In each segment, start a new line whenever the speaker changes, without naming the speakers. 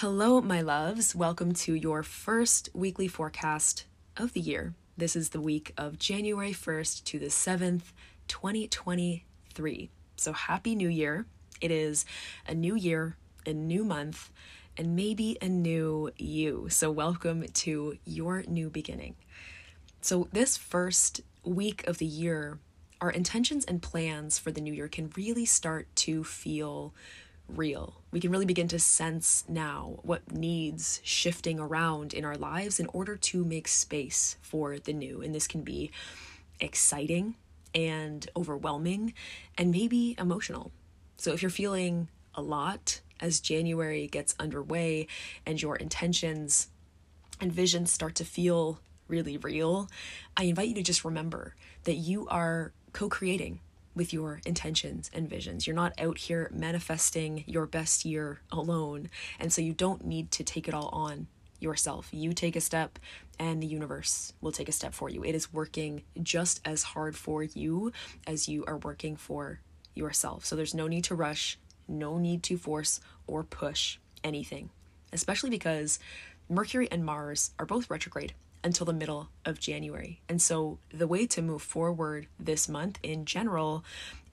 Hello, my loves. Welcome to your first weekly forecast of the year. This is the week of January 1st to the 7th, 2023. So, Happy New Year. It is a new year, a new month, and maybe a new you. So, welcome to your new beginning. So, this first week of the year, our intentions and plans for the new year can really start to feel real. We can really begin to sense now what needs shifting around in our lives in order to make space for the new. And this can be exciting and overwhelming and maybe emotional. So if you're feeling a lot as January gets underway and your intentions and visions start to feel really real, I invite you to just remember that you are co creating with your intentions and visions. You're not out here manifesting your best year alone. And so you don't need to take it all on yourself. You take a step and the universe will take a step for you. It is working just as hard for you as you are working for yourself. So there's no need to rush, no need to force or push anything, especially because Mercury and Mars are both retrograde until the middle of January. And so the way to move forward this month in general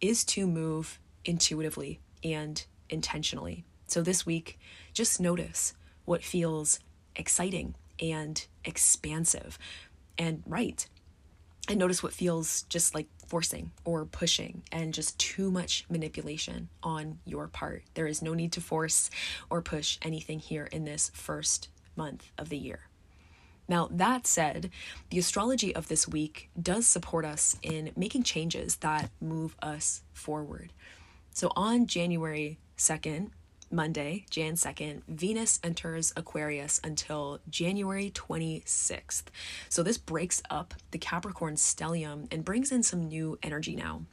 is to move intuitively and intentionally. So this week, just notice what feels exciting and expansive and right. And notice what feels just like forcing or pushing and just too much manipulation on your part. There is no need to force or push anything here in this first month of the year. Now, that said, the astrology of this week does support us in making changes that move us forward. So on January 2nd, Monday, Jan 2nd, Venus enters Aquarius until January 26th. So this breaks up the Capricorn stellium and brings in some new energy now.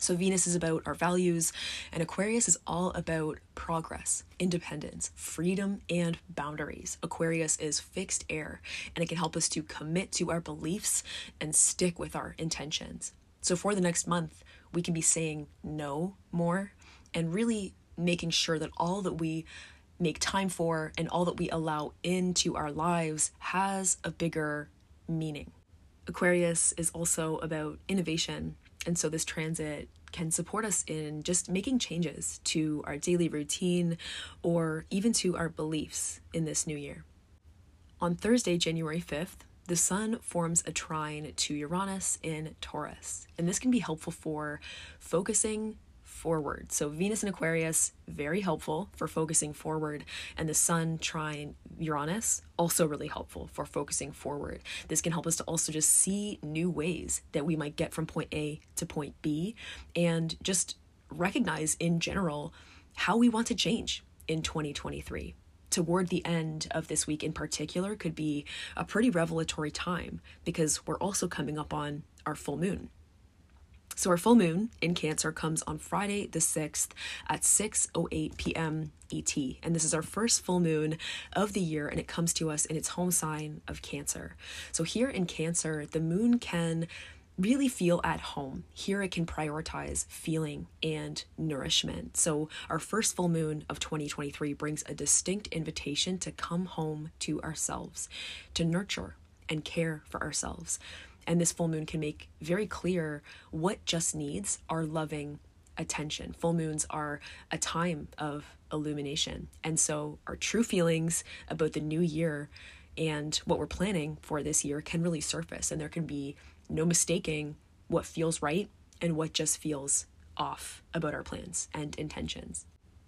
So, Venus is about our values, and Aquarius is all about progress, independence, freedom, and boundaries. Aquarius is fixed air, and it can help us to commit to our beliefs and stick with our intentions. So, for the next month, we can be saying no more and really making sure that all that we make time for and all that we allow into our lives has a bigger meaning. Aquarius is also about innovation and so this transit can support us in just making changes to our daily routine or even to our beliefs in this new year. On Thursday, January 5th, the Sun forms a trine to Uranus in Taurus, and this can be helpful for focusing forward. So Venus and Aquarius, very helpful for focusing forward, and the Sun trine Uranus, also really helpful for focusing forward. This can help us to also just see new ways that we might get from point A to point B and just recognize in general how we want to change in 2023 toward the end of this week in particular could be a pretty revelatory time because we're also coming up on our full moon. So our full moon in Cancer comes on Friday the 6th at 6:08 p.m. ET, and this is our first full moon of the year and it comes to us in its home sign of Cancer. So here in Cancer, the moon can really feel at home. Here it can prioritize feeling and nourishment. So, our first full moon of 2023 brings a distinct invitation to come home to ourselves, to nurture and care for ourselves. And this full moon can make very clear what just needs our loving attention. Full moons are a time of illumination. And so our true feelings about the new year and what we're planning for this year can really surface. And there can be no mistaking what feels right and what just feels off about our plans and intentions.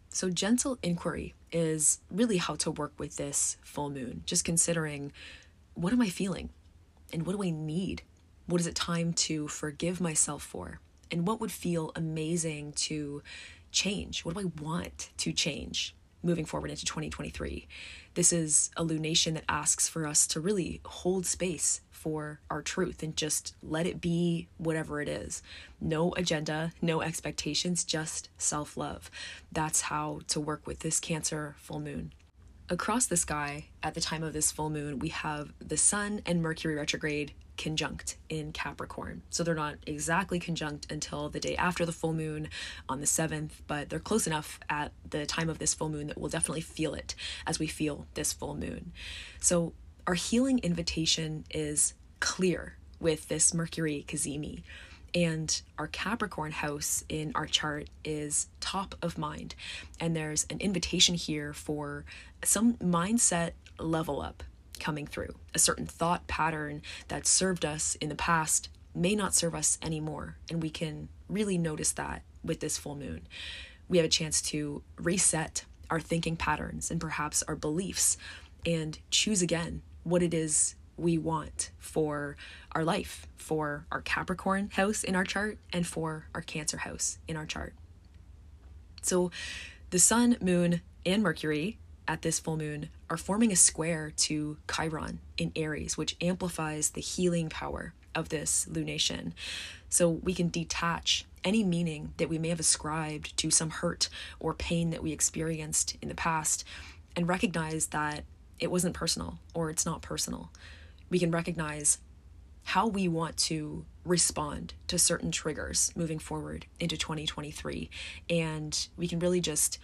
So, gentle inquiry is really how to work with this full moon, just considering what am I feeling? And what do I need? What is it time to forgive myself for? And what would feel amazing to change? What do I want to change moving forward into 2023? This is a lunation that asks for us to really hold space for our truth and just let it be whatever it is. No agenda, no expectations, just self love. That's how to work with this Cancer full moon. Across the sky, at the time of this full moon, we have the Sun and Mercury retrograde conjunct in Capricorn. So they're not exactly conjunct until the day after the full moon on the 7th, but they're close enough at the time of this full moon that we'll definitely feel it as we feel this full moon. So our healing invitation is clear with this Mercury Cazimi. And our Capricorn house in our chart is top of mind. And there's an invitation here for some mindset level up coming through. A certain thought pattern that served us in the past may not serve us anymore. And we can really notice that with this full moon. We have a chance to reset our thinking patterns and perhaps our beliefs and choose again what it is we want for our life, for our Capricorn house in our chart, and for our Cancer house in our chart. So the Sun, Moon, and Mercury at this full moon are forming a square to Chiron in Aries, which amplifies the healing power of this lunation. So we can detach any meaning that we may have ascribed to some hurt or pain that we experienced in the past and recognize that it wasn't personal or it's not personal. We can recognize how we want to respond to certain triggers moving forward into 2023. And we can really just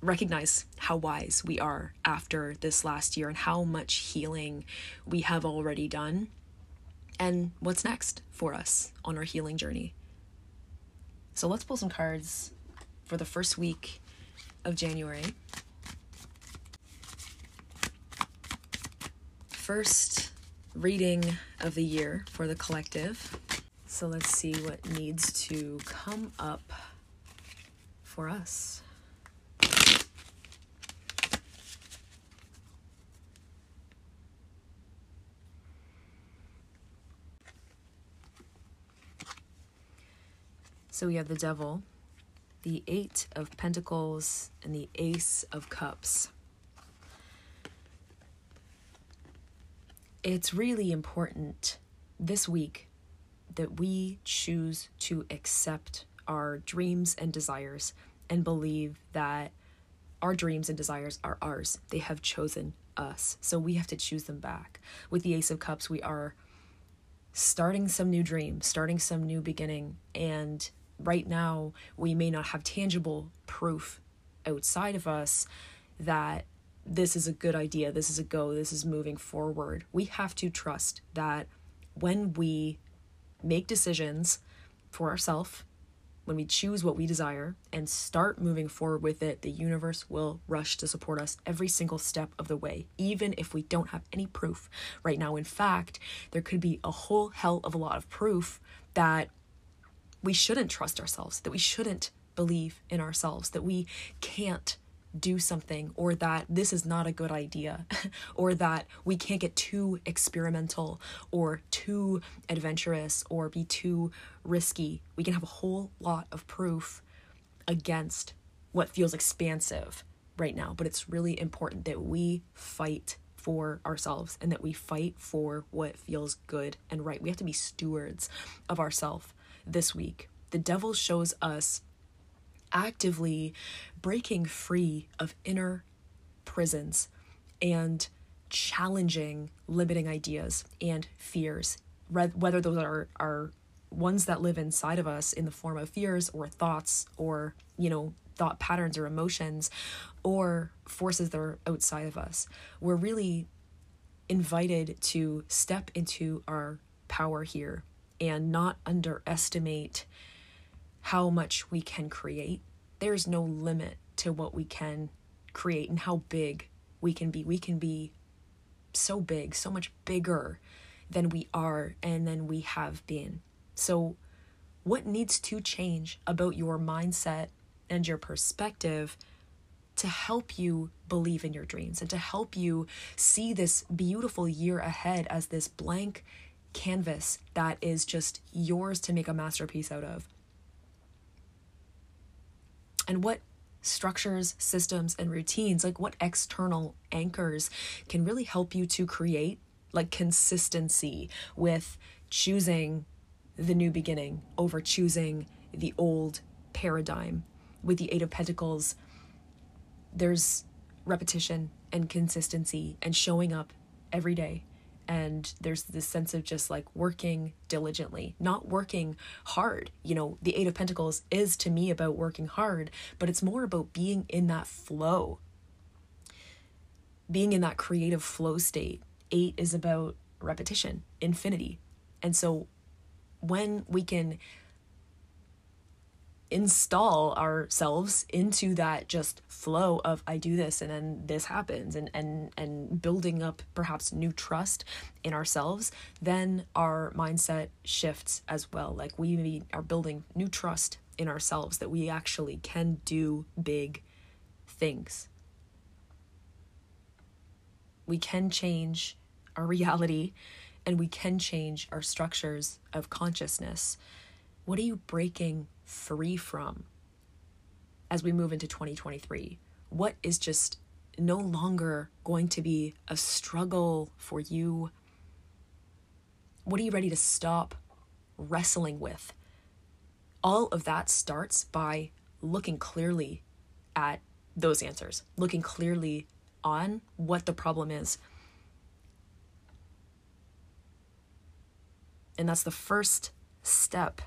recognize how wise we are after this last year and how much healing we have already done and what's next for us on our healing journey. So let's pull some cards for the first week of January. First reading of the year for the collective. So let's see what needs to come up for us. So we have the devil, the eight of pentacles, and the ace of cups. It's really important this week that we choose to accept our dreams and desires and believe that our dreams and desires are ours. They have chosen us. So we have to choose them back. With the Ace of Cups, we are starting some new dream, starting some new beginning, and right now we may not have tangible proof outside of us that this is a good idea, this is a go, this is moving forward. We have to trust that when we make decisions for ourselves, when we choose what we desire and start moving forward with it, the universe will rush to support us every single step of the way, even if we don't have any proof right now. In fact, there could be a whole hell of a lot of proof that we shouldn't trust ourselves, that we shouldn't believe in ourselves, that we can't do something, or that this is not a good idea, or that we can't get too experimental or too adventurous or be too risky. We can have a whole lot of proof against what feels expansive right now, but it's really important that we fight for ourselves and that we fight for what feels good and right. We have to be stewards of ourselves this week. The devil shows us actively breaking free of inner prisons and challenging limiting ideas and fears, whether those are, are ones that live inside of us in the form of fears or thoughts or, you know, thought patterns or emotions or forces that are outside of us. We're really invited to step into our power here and not underestimate how much we can create. There's no limit to what we can create and how big we can be. We can be so big, so much bigger than we are and than we have been. So, what needs to change about your mindset and your perspective to help you believe in your dreams and to help you see this beautiful year ahead as this blank canvas that is just yours to make a masterpiece out of. And what structures, systems, and routines, like what external anchors can really help you to create like consistency with choosing the new beginning over choosing the old paradigm. With the Eight of Pentacles, there's repetition and consistency and showing up every day and there's this sense of just like working diligently not working hard. You know the eight of pentacles is to me about working hard but it's more about being in that flow. Being in that creative flow state eight is about repetition infinity. And so when we can install ourselves into that just flow of I do this and then this happens and and and building up perhaps new trust in ourselves then our mindset shifts as well. Like we are building new trust in ourselves that we actually can do big things. We can change our reality and we can change our structures of consciousness. What are you breaking free from as we move into 2023? What is just no longer going to be a struggle for you? What are you ready to stop wrestling with? All of that starts by looking clearly at those answers, looking clearly on what the problem is. And that's the first step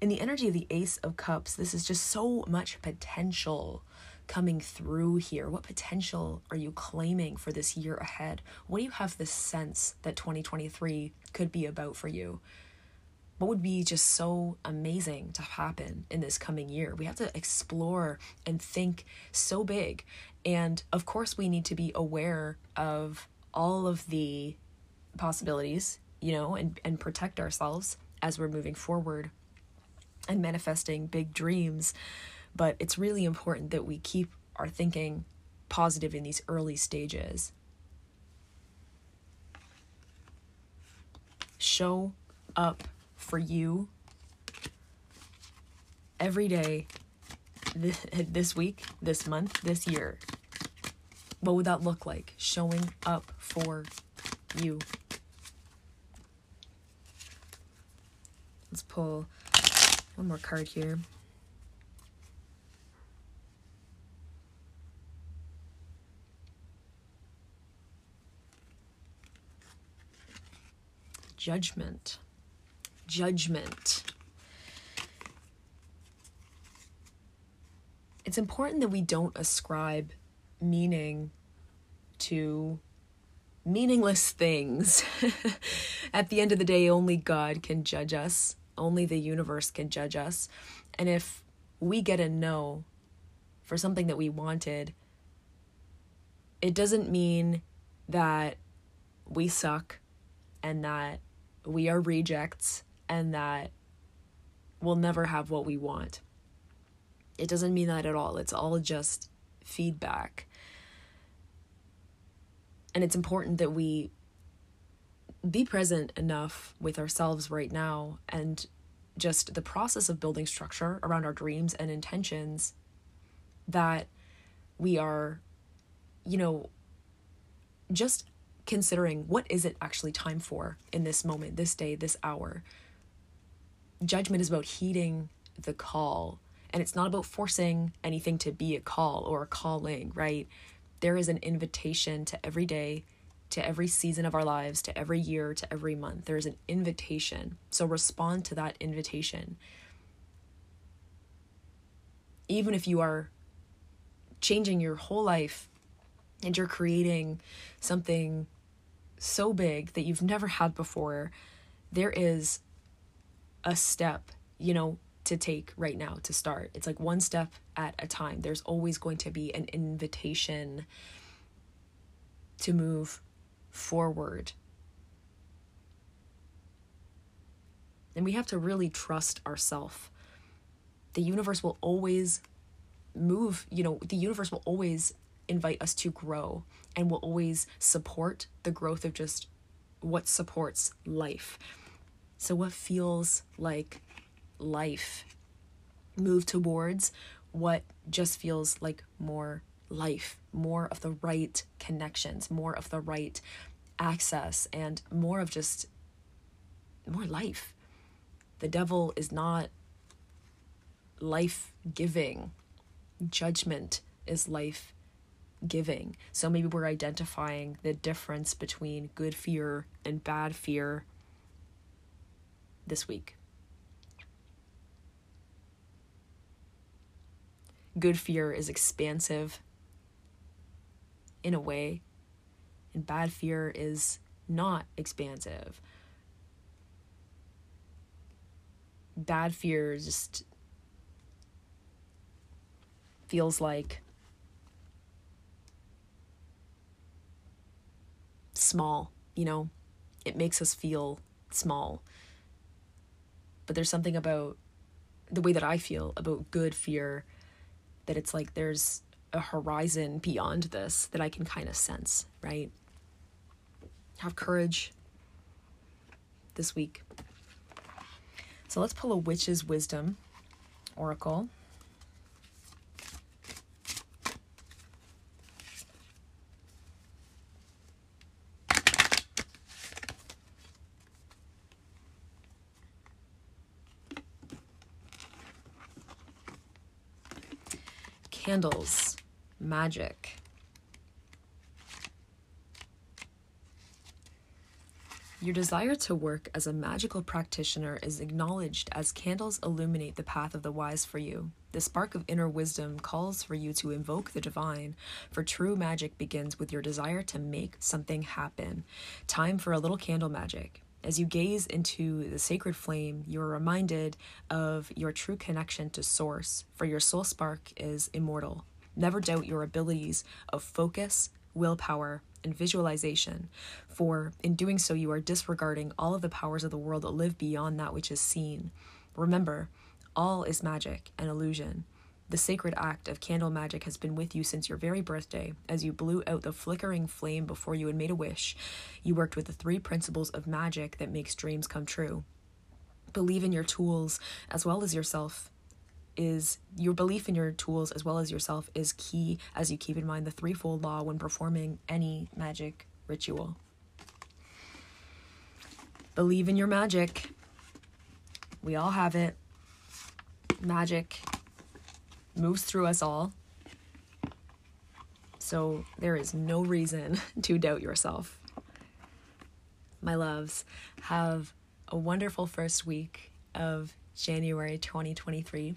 in the energy of the Ace of Cups, this is just so much potential coming through here? What potential are you claiming for this year ahead? What do you have this sense that 2023 could be about for you? What would be just so amazing to happen in this coming year? We have to explore and think so big. And of course, we need to be aware of all of the possibilities, you know, and, and protect ourselves as we're moving forward and manifesting big dreams. But it's really important that we keep our thinking positive in these early stages. Show up for you every day this, this week, this month, this year. What would that look like? Showing up for you. Let's pull one more card here. Judgment. Judgment. It's important that we don't ascribe meaning to meaningless things. At the end of the day, only God can judge us. Only the universe can judge us. And if we get a no for something that we wanted, it doesn't mean that we suck and that we are rejects and that we'll never have what we want. It doesn't mean that at all. It's all just feedback. And it's important that we be present enough with ourselves right now and just the process of building structure around our dreams and intentions that we are, you know, just considering what is it actually time for in this moment, this day, this hour. Judgment is about heeding the call, and it's not about forcing anything to be a call or a calling, right? There is an invitation to every day to every season of our lives, to every year, to every month. There's an invitation. So respond to that invitation. Even if you are changing your whole life and you're creating something so big that you've never had before, there is a step, you know, to take right now to start. It's like one step at a time. There's always going to be an invitation to move forward. And we have to really trust ourselves. The universe will always move, you know, the universe will always invite us to grow and will always support the growth of just what supports life. So, what feels like life? Move towards what just feels like more life, more of the right connections, more of the right access, and more of just more life. The devil is not life giving, judgment is life giving. So maybe we're identifying the difference between good fear and bad fear this week. Good fear is expansive in a way, and bad fear is not expansive. Bad fear just feels like small, you know? It makes us feel small. But there's something about the way that I feel about good fear that it's like there's a horizon beyond this that I can kind of sense, right? Have courage this week. So let's pull a witch's wisdom oracle. candles, magic. Your desire to work as a magical practitioner is acknowledged as candles illuminate the path of the wise for you. The spark of inner wisdom calls for you to invoke the divine, for true magic begins with your desire to make something happen. Time for a little candle magic. As you gaze into the sacred flame, you are reminded of your true connection to Source, for your soul spark is immortal. Never doubt your abilities of focus, willpower, and visualization, for in doing so, you are disregarding all of the powers of the world that live beyond that which is seen. Remember, all is magic and illusion. The sacred act of candle magic has been with you since your very birthday. As you blew out the flickering flame before you had made a wish, you worked with the three principles of magic that makes dreams come true. Believe in your tools as well as yourself is your belief in your tools as well as yourself is key as you keep in mind the threefold law when performing any magic ritual. Believe in your magic. We all have it. Magic moves through us all. So there is no reason to doubt yourself. My loves, have a wonderful first week of January 2023,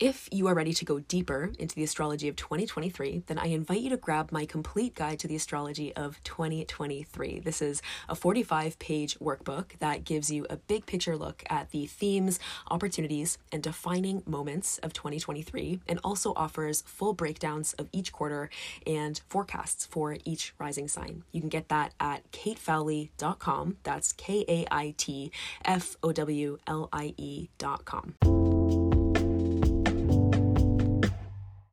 If you are ready to go deeper into the astrology of 2023, then I invite you to grab my complete guide to the astrology of 2023. This is a 45 page workbook that gives you a big picture look at the themes, opportunities, and defining moments of 2023, and also offers full breakdowns of each quarter and forecasts for each rising sign. You can get that at kaitfowlie.com. That's K A I T F O W L I E.com.